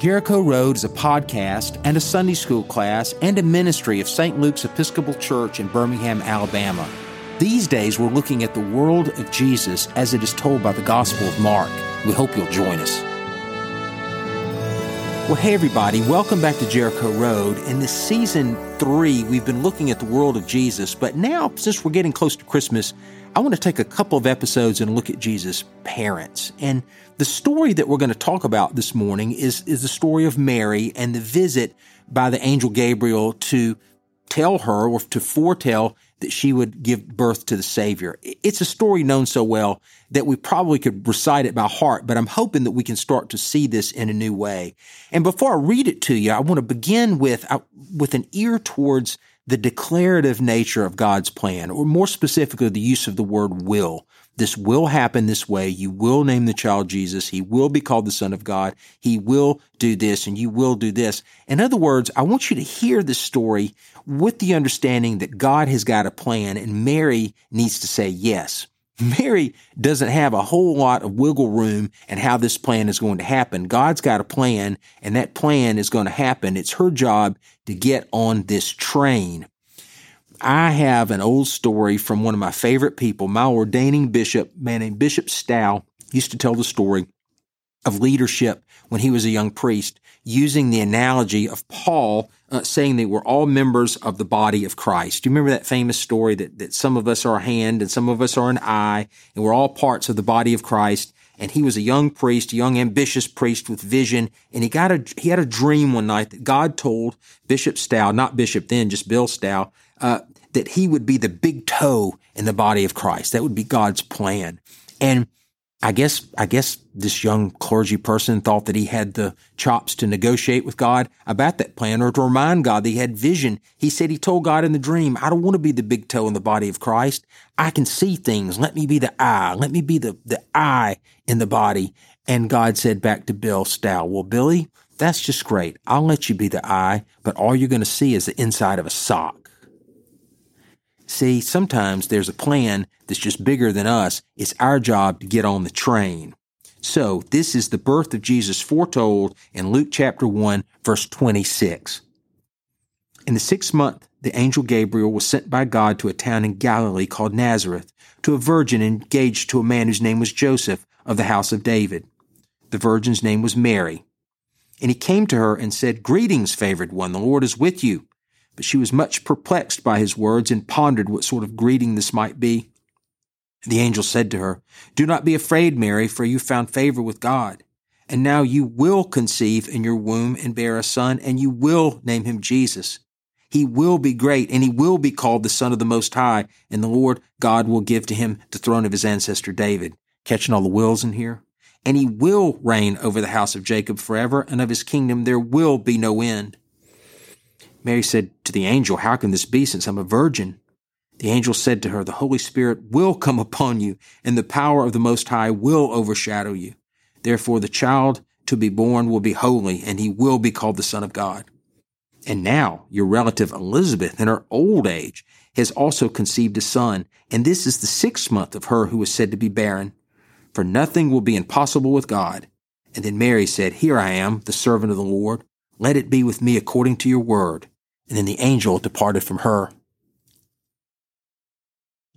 Jericho Road is a podcast and a Sunday school class and a ministry of St. Luke's Episcopal Church in Birmingham, Alabama. These days, we're looking at the world of Jesus as it is told by the Gospel of Mark. We hope you'll join us. Well, hey, everybody, welcome back to Jericho Road. In this season three, we've been looking at the world of Jesus, but now, since we're getting close to Christmas, I want to take a couple of episodes and look at Jesus' parents. And the story that we're going to talk about this morning is, is the story of Mary and the visit by the angel Gabriel to tell her or to foretell that she would give birth to the Savior. It's a story known so well that we probably could recite it by heart, but I'm hoping that we can start to see this in a new way. And before I read it to you, I want to begin with, uh, with an ear towards the declarative nature of God's plan, or more specifically, the use of the word will. This will happen this way. You will name the child Jesus. He will be called the Son of God. He will do this and you will do this. In other words, I want you to hear this story with the understanding that God has got a plan and Mary needs to say yes. Mary doesn't have a whole lot of wiggle room in how this plan is going to happen. God's got a plan and that plan is going to happen. It's her job to get on this train. I have an old story from one of my favorite people, my ordaining bishop, man named Bishop Stow, used to tell the story of leadership when he was a young priest, using the analogy of Paul uh, saying we're all members of the body of Christ. Do you remember that famous story that, that some of us are a hand and some of us are an eye, and we're all parts of the body of Christ? And he was a young priest, a young ambitious priest with vision, and he got a he had a dream one night that God told Bishop Stow, not Bishop then, just Bill Stow, uh, that he would be the big toe in the body of Christ. That would be God's plan. And I guess, I guess this young clergy person thought that he had the chops to negotiate with God about that plan or to remind God that he had vision. He said he told God in the dream, I don't want to be the big toe in the body of Christ. I can see things. Let me be the eye. Let me be the, the eye in the body. And God said back to Bill Stow, well, Billy, that's just great. I'll let you be the eye, but all you're going to see is the inside of a sock. See, sometimes there's a plan that's just bigger than us. It's our job to get on the train. So this is the birth of Jesus foretold in Luke chapter 1, verse 26. In the sixth month, the angel Gabriel was sent by God to a town in Galilee called Nazareth to a virgin engaged to a man whose name was Joseph of the house of David. The virgin's name was Mary. And he came to her and said, Greetings, favored one, the Lord is with you. But she was much perplexed by his words and pondered what sort of greeting this might be. The angel said to her, Do not be afraid, Mary, for you found favor with God. And now you will conceive in your womb and bear a son, and you will name him Jesus. He will be great, and he will be called the Son of the Most High, and the Lord God will give to him the throne of his ancestor David. Catching all the wills in here? And he will reign over the house of Jacob forever, and of his kingdom there will be no end. Mary said to the angel, How can this be since I'm a virgin? The angel said to her, The Holy Spirit will come upon you, and the power of the Most High will overshadow you. Therefore, the child to be born will be holy, and he will be called the Son of God. And now, your relative Elizabeth, in her old age, has also conceived a son, and this is the sixth month of her who was said to be barren. For nothing will be impossible with God. And then Mary said, Here I am, the servant of the Lord. Let it be with me according to your word. And then the angel departed from her.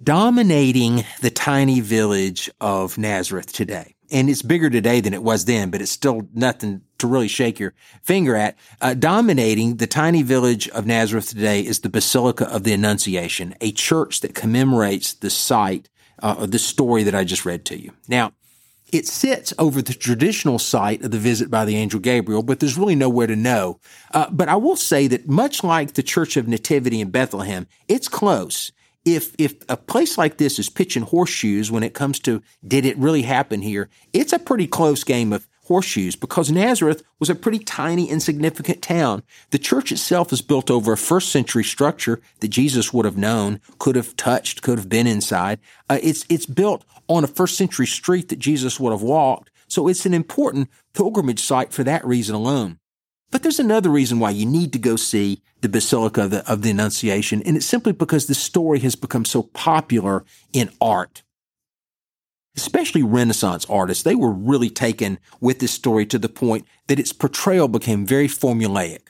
Dominating the tiny village of Nazareth today, and it's bigger today than it was then, but it's still nothing to really shake your finger at. Uh, dominating the tiny village of Nazareth today is the Basilica of the Annunciation, a church that commemorates the site uh, of the story that I just read to you. Now, it sits over the traditional site of the visit by the angel Gabriel, but there's really nowhere to know. Uh, but I will say that much like the Church of Nativity in Bethlehem, it's close. If if a place like this is pitching horseshoes when it comes to did it really happen here, it's a pretty close game of horseshoes because Nazareth was a pretty tiny, insignificant town. The church itself is built over a first century structure that Jesus would have known, could have touched, could have been inside. Uh, it's, it's built on a first century street that Jesus would have walked. So it's an important pilgrimage site for that reason alone. But there's another reason why you need to go see the Basilica of the, of the Annunciation, and it's simply because the story has become so popular in art. Especially Renaissance artists, they were really taken with this story to the point that its portrayal became very formulaic.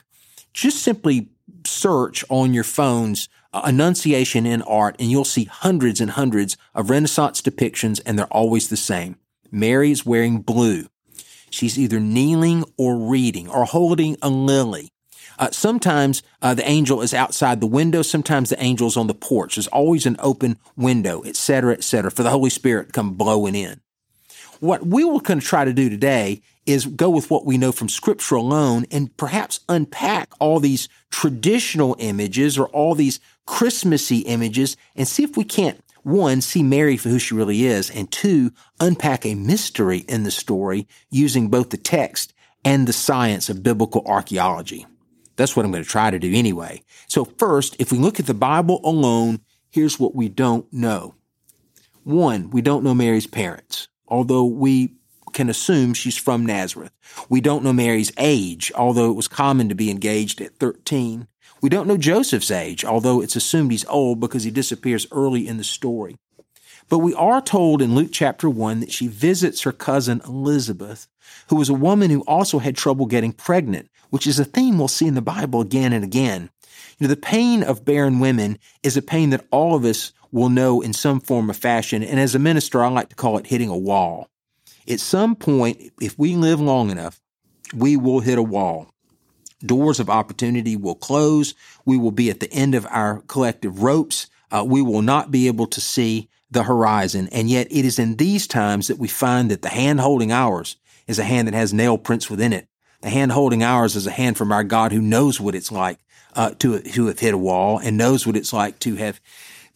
Just simply search on your phones uh, Annunciation in art and you'll see hundreds and hundreds of Renaissance depictions and they're always the same. Mary is wearing blue. She's either kneeling or reading or holding a lily. Uh, sometimes uh, the angel is outside the window. Sometimes the angel is on the porch. There's always an open window, etc., etc., for the Holy Spirit to come blowing in. What we will kind of try to do today is go with what we know from Scripture alone and perhaps unpack all these traditional images or all these Christmassy images and see if we can't one, see Mary for who she really is, and two, unpack a mystery in the story using both the text and the science of biblical archaeology. That's what I'm going to try to do anyway. So first, if we look at the Bible alone, here's what we don't know. One, we don't know Mary's parents, although we can assume she's from Nazareth. We don't know Mary's age, although it was common to be engaged at 13. We don't know Joseph's age, although it's assumed he's old because he disappears early in the story. But we are told in Luke chapter 1 that she visits her cousin Elizabeth, who was a woman who also had trouble getting pregnant, which is a theme we'll see in the Bible again and again. You know, the pain of barren women is a pain that all of us will know in some form or fashion. And as a minister, I like to call it hitting a wall. At some point, if we live long enough, we will hit a wall. Doors of opportunity will close. We will be at the end of our collective ropes. Uh, we will not be able to see the horizon. And yet it is in these times that we find that the hand holding ours is a hand that has nail prints within it. The hand holding ours is a hand from our God who knows what it's like uh, to, to have hit a wall and knows what it's like to have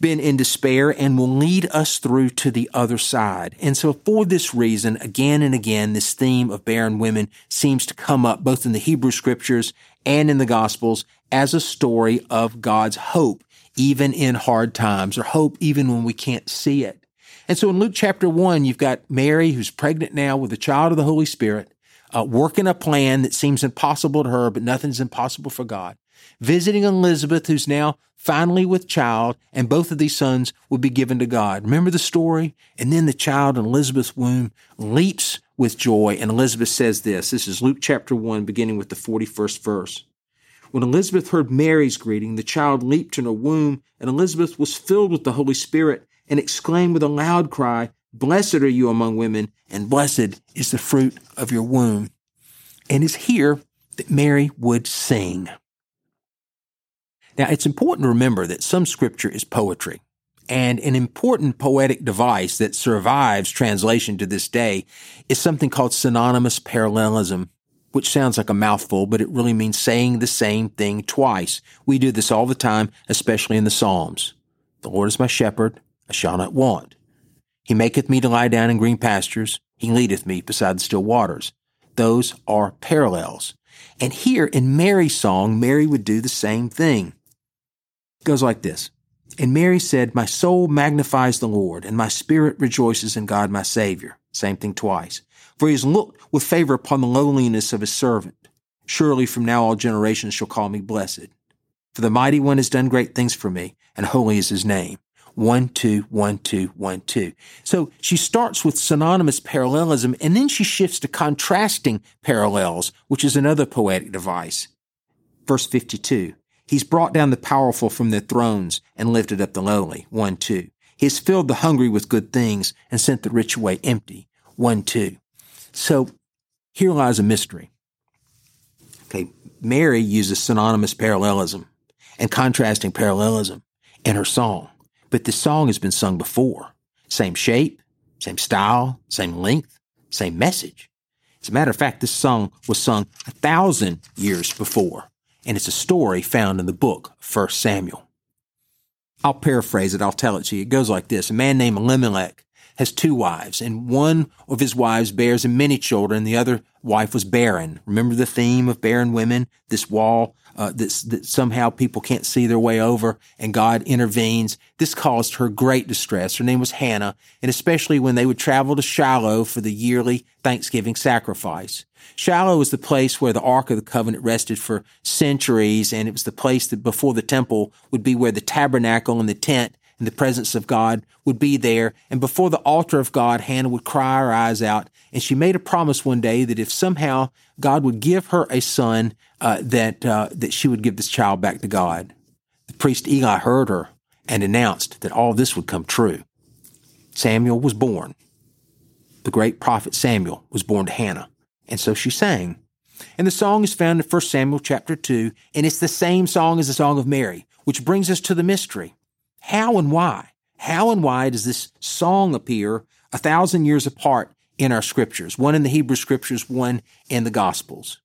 been in despair and will lead us through to the other side. And so for this reason, again and again, this theme of barren women seems to come up both in the Hebrew scriptures and in the gospels as a story of God's hope, even in hard times or hope even when we can't see it. And so in Luke chapter one, you've got Mary who's pregnant now with a child of the Holy Spirit, uh, working a plan that seems impossible to her, but nothing's impossible for God visiting Elizabeth, who's now finally with child, and both of these sons will be given to God. Remember the story? And then the child in Elizabeth's womb leaps with joy, and Elizabeth says this. This is Luke chapter 1, beginning with the 41st verse. When Elizabeth heard Mary's greeting, the child leaped in her womb, and Elizabeth was filled with the Holy Spirit and exclaimed with a loud cry, Blessed are you among women, and blessed is the fruit of your womb. And it's here that Mary would sing. Now, it's important to remember that some scripture is poetry. And an important poetic device that survives translation to this day is something called synonymous parallelism, which sounds like a mouthful, but it really means saying the same thing twice. We do this all the time, especially in the Psalms. The Lord is my shepherd, I shall not want. He maketh me to lie down in green pastures. He leadeth me beside the still waters. Those are parallels. And here in Mary's song, Mary would do the same thing It goes like this. And Mary said, My soul magnifies the Lord, and my spirit rejoices in God my Savior. Same thing twice. For he has looked with favor upon the lowliness of his servant. Surely from now all generations shall call me blessed. For the mighty one has done great things for me, and holy is his name. One, two, one, two, one, two. So she starts with synonymous parallelism, and then she shifts to contrasting parallels, which is another poetic device. Verse 52. He's brought down the powerful from their thrones and lifted up the lowly. One, two. He has filled the hungry with good things and sent the rich away empty. One, two. So here lies a mystery. Okay. Mary uses synonymous parallelism and contrasting parallelism in her song, but this song has been sung before. Same shape, same style, same length, same message. As a matter of fact, this song was sung a thousand years before and it's a story found in the book 1 Samuel. I'll paraphrase it, I'll tell it to you. It goes like this. A man named Elimelech has two wives, and one of his wives bears him many children, and the other wife was barren. Remember the theme of barren women? This wall uh, that somehow people can't see their way over, and God intervenes. This caused her great distress. Her name was Hannah, and especially when they would travel to Shiloh for the yearly Thanksgiving sacrifice. Shiloh was the place where the Ark of the Covenant rested for centuries, and it was the place that before the temple would be where the tabernacle and the tent and the presence of God would be there. And before the altar of God, Hannah would cry her eyes out. And she made a promise one day that if somehow God would give her a son, uh, that, uh, that she would give this child back to God. The priest Eli heard her and announced that all this would come true. Samuel was born. The great prophet Samuel was born to Hannah. And so she sang. And the song is found in 1 Samuel chapter 2, and it's the same song as the Song of Mary, which brings us to the mystery. How and why? How and why does this song appear a thousand years apart in our scriptures? One in the Hebrew scriptures, one in the Gospels.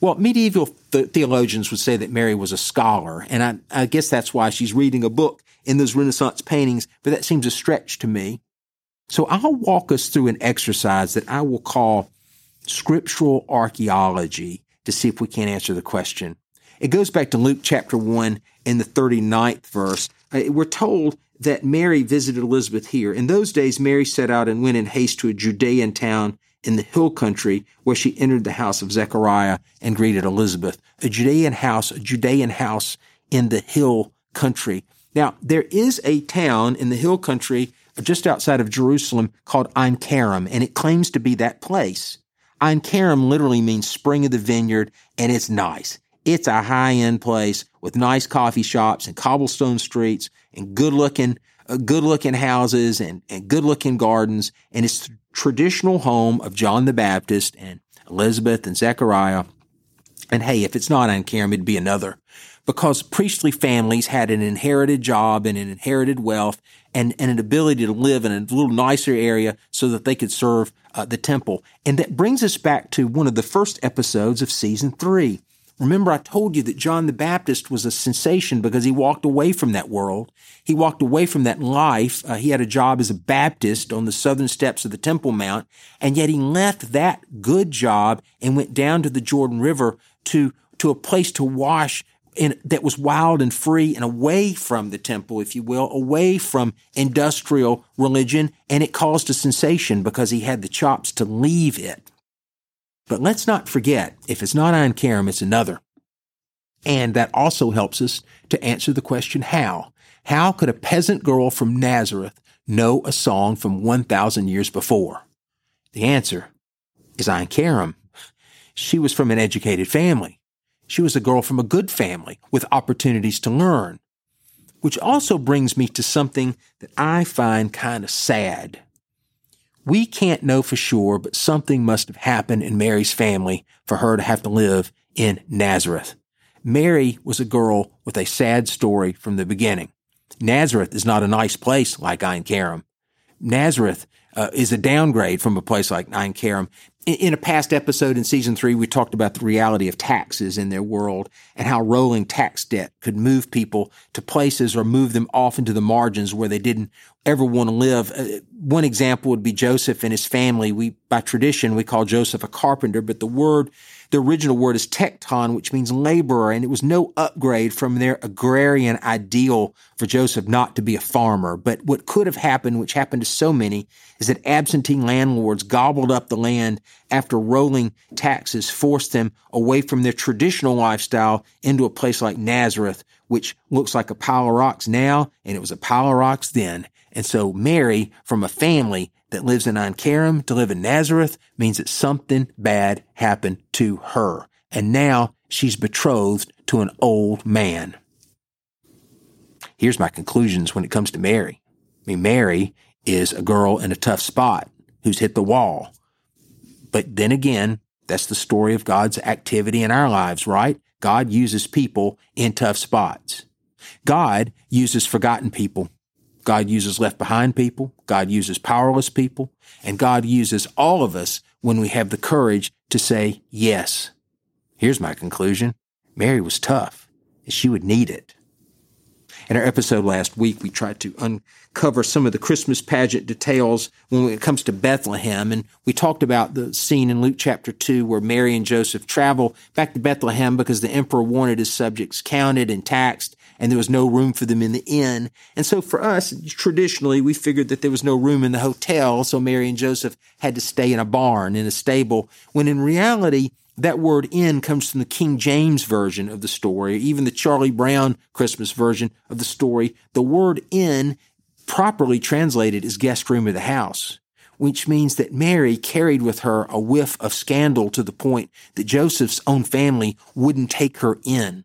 Well, medieval th- theologians would say that Mary was a scholar, and I, I guess that's why she's reading a book in those Renaissance paintings, but that seems a stretch to me. So I'll walk us through an exercise that I will call scriptural archaeology to see if we can answer the question. It goes back to Luke chapter 1 in the 39th verse. Uh, we're told that Mary visited Elizabeth here. In those days, Mary set out and went in haste to a Judean town in the hill country where she entered the house of Zechariah and greeted Elizabeth. A Judean house, a Judean house in the hill country. Now, there is a town in the hill country just outside of Jerusalem called Ein Karim, and it claims to be that place. Ein Karim literally means spring of the vineyard, and it's nice. It's a high end place with nice coffee shops and cobblestone streets and good looking, uh, good looking houses and, and good looking gardens. And it's the traditional home of John the Baptist and Elizabeth and Zechariah. And hey, if it's not Ein Karim, it'd be another because priestly families had an inherited job and an inherited wealth and, and an ability to live in a little nicer area so that they could serve uh, the temple. And that brings us back to one of the first episodes of season three. Remember, I told you that John the Baptist was a sensation because he walked away from that world. He walked away from that life. Uh, he had a job as a Baptist on the southern steps of the Temple Mount, and yet he left that good job and went down to the Jordan River to, to a place to wash in, that was wild and free and away from the temple, if you will, away from industrial religion. And it caused a sensation because he had the chops to leave it. But let's not forget, if it's not Ein Karim, it's another. And that also helps us to answer the question, how? How could a peasant girl from Nazareth know a song from 1,000 years before? The answer is Ein Karim. She was from an educated family. She was a girl from a good family with opportunities to learn. Which also brings me to something that I find kind of sad. We can't know for sure, but something must have happened in Mary's family for her to have to live in Nazareth. Mary was a girl with a sad story from the beginning. Nazareth is not a nice place like Ein Karim. Nazareth uh, is a downgrade from a place like Ein Karim in a past episode in season three, we talked about the reality of taxes in their world and how rolling tax debt could move people to places or move them off into the margins where they didn't ever want to live. Uh, one example would be Joseph and his family. We, by tradition, we call Joseph a carpenter, but the word the original word is tekton, which means laborer, and it was no upgrade from their agrarian ideal for Joseph not to be a farmer. But what could have happened, which happened to so many, is that absentee landlords gobbled up the land after rolling taxes forced them away from their traditional lifestyle into a place like Nazareth, which looks like a pile of rocks now, and it was a pile of rocks then. And so Mary, from a family that lives in Ein to live in Nazareth means that something bad happened to her. And now she's betrothed to an old man. Here's my conclusions when it comes to Mary. I mean, Mary is a girl in a tough spot who's hit the wall. But then again, that's the story of God's activity in our lives, right? God uses people in tough spots. God uses forgotten people God uses left behind people. God uses powerless people. And God uses all of us when we have the courage to say yes. Here's my conclusion. Mary was tough. And she would need it. In our episode last week, we tried to uncover some of the Christmas pageant details when it comes to Bethlehem. And we talked about the scene in Luke chapter 2 where Mary and Joseph travel back to Bethlehem because the emperor wanted his subjects counted and taxed and there was no room for them in the inn. And so for us, traditionally, we figured that there was no room in the hotel, so Mary and Joseph had to stay in a barn, in a stable, when in reality, That word inn comes from the King James version of the story, even the Charlie Brown Christmas version of the story. The word inn, properly translated, is guest room of the house, which means that Mary carried with her a whiff of scandal to the point that Joseph's own family wouldn't take her in.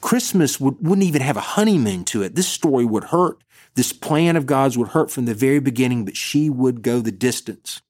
Christmas would, wouldn't even have a honeymoon to it. This story would hurt. This plan of God's would hurt from the very beginning, but she would go the distance.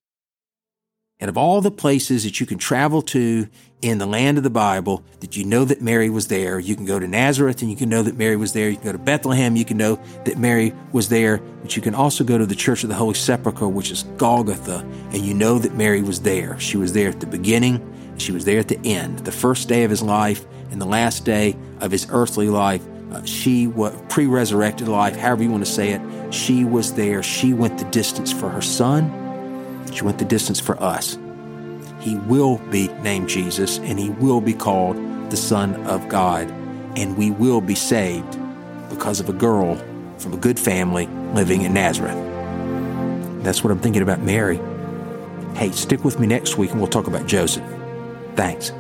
And of all the places that you can travel to in the land of the Bible, that you know that Mary was there, you can go to Nazareth and you can know that Mary was there. You can go to Bethlehem, you can know that Mary was there. But you can also go to the Church of the Holy Sepulchre, which is Golgotha, and you know that Mary was there. She was there at the beginning, she was there at the end, the first day of his life and the last day of his earthly life. Uh, she was pre resurrected life, however you want to say it. She was there. She went the distance for her son she went the distance for us. He will be named Jesus, and he will be called the Son of God, and we will be saved because of a girl from a good family living in Nazareth. That's what I'm thinking about Mary. Hey, stick with me next week and we'll talk about Joseph. Thanks.